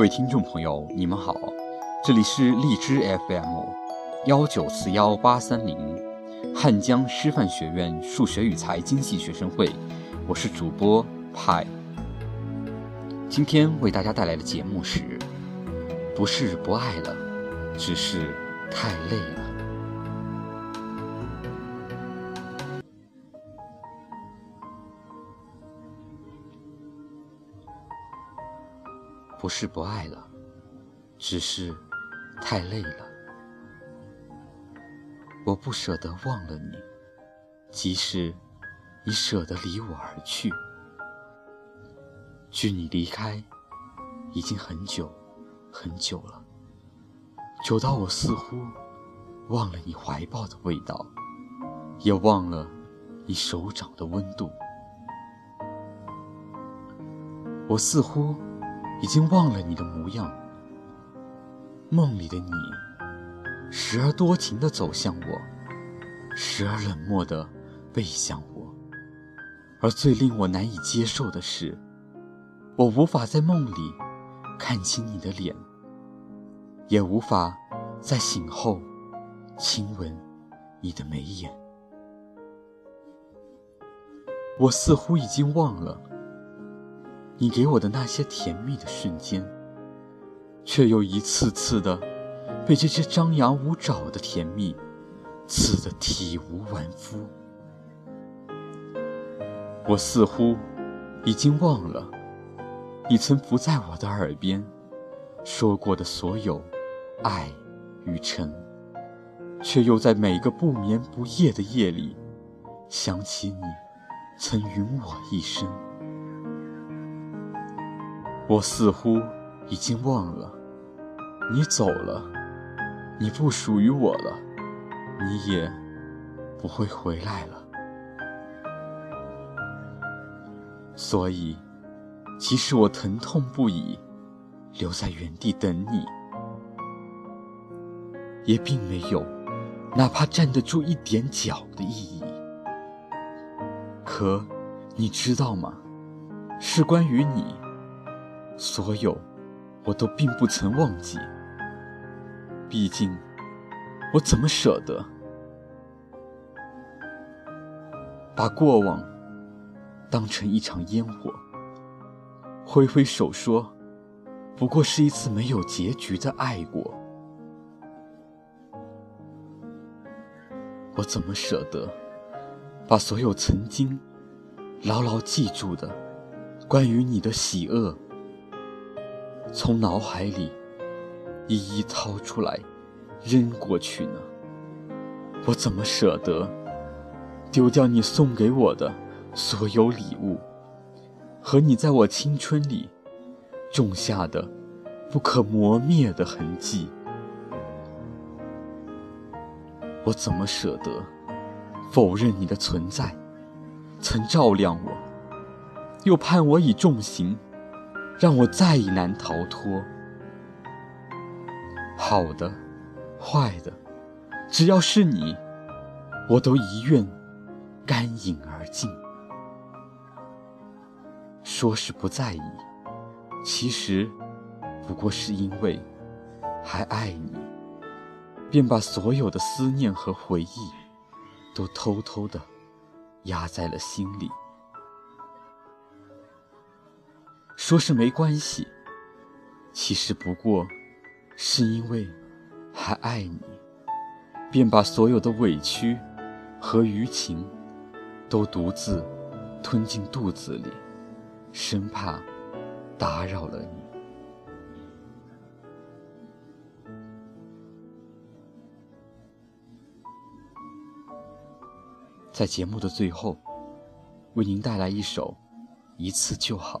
各位听众朋友，你们好，这里是荔枝 FM 幺九四幺八三零汉江师范学院数学与财经系学生会，我是主播派。今天为大家带来的节目是：不是不爱了，只是太累了。不是不爱了，只是太累了。我不舍得忘了你，即使你舍得离我而去。距你离开已经很久很久了，久到我似乎忘了你怀抱的味道，也忘了你手掌的温度。我似乎。已经忘了你的模样，梦里的你，时而多情的走向我，时而冷漠的背向我。而最令我难以接受的是，我无法在梦里看清你的脸，也无法在醒后亲吻你的眉眼。我似乎已经忘了。你给我的那些甜蜜的瞬间，却又一次次的被这些张牙舞爪的甜蜜刺得体无完肤。我似乎已经忘了你曾伏在我的耳边说过的所有爱与诚，却又在每个不眠不夜的夜里想起你曾允我一生。我似乎已经忘了，你走了，你不属于我了，你也不会回来了。所以，即使我疼痛不已，留在原地等你，也并没有哪怕站得住一点脚的意义。可，你知道吗？是关于你。所有，我都并不曾忘记。毕竟，我怎么舍得把过往当成一场烟火，挥挥手说，不过是一次没有结局的爱过？我怎么舍得把所有曾经牢牢记住的关于你的喜恶？从脑海里一一掏出来，扔过去呢？我怎么舍得丢掉你送给我的所有礼物，和你在我青春里种下的不可磨灭的痕迹？我怎么舍得否认你的存在，曾照亮我，又判我以重刑？让我再难逃脱。好的，坏的，只要是你，我都一愿甘饮而尽。说是不在意，其实不过是因为还爱你，便把所有的思念和回忆都偷偷的压在了心里。说是没关系，其实不过是因为还爱你，便把所有的委屈和余情都独自吞进肚子里，生怕打扰了你。在节目的最后，为您带来一首《一次就好》。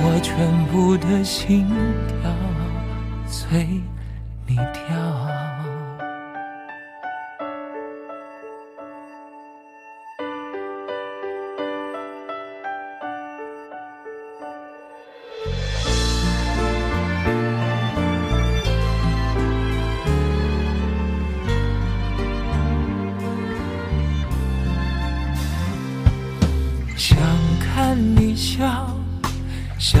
我全部的心跳随你跳。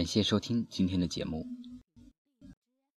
感谢收听今天的节目。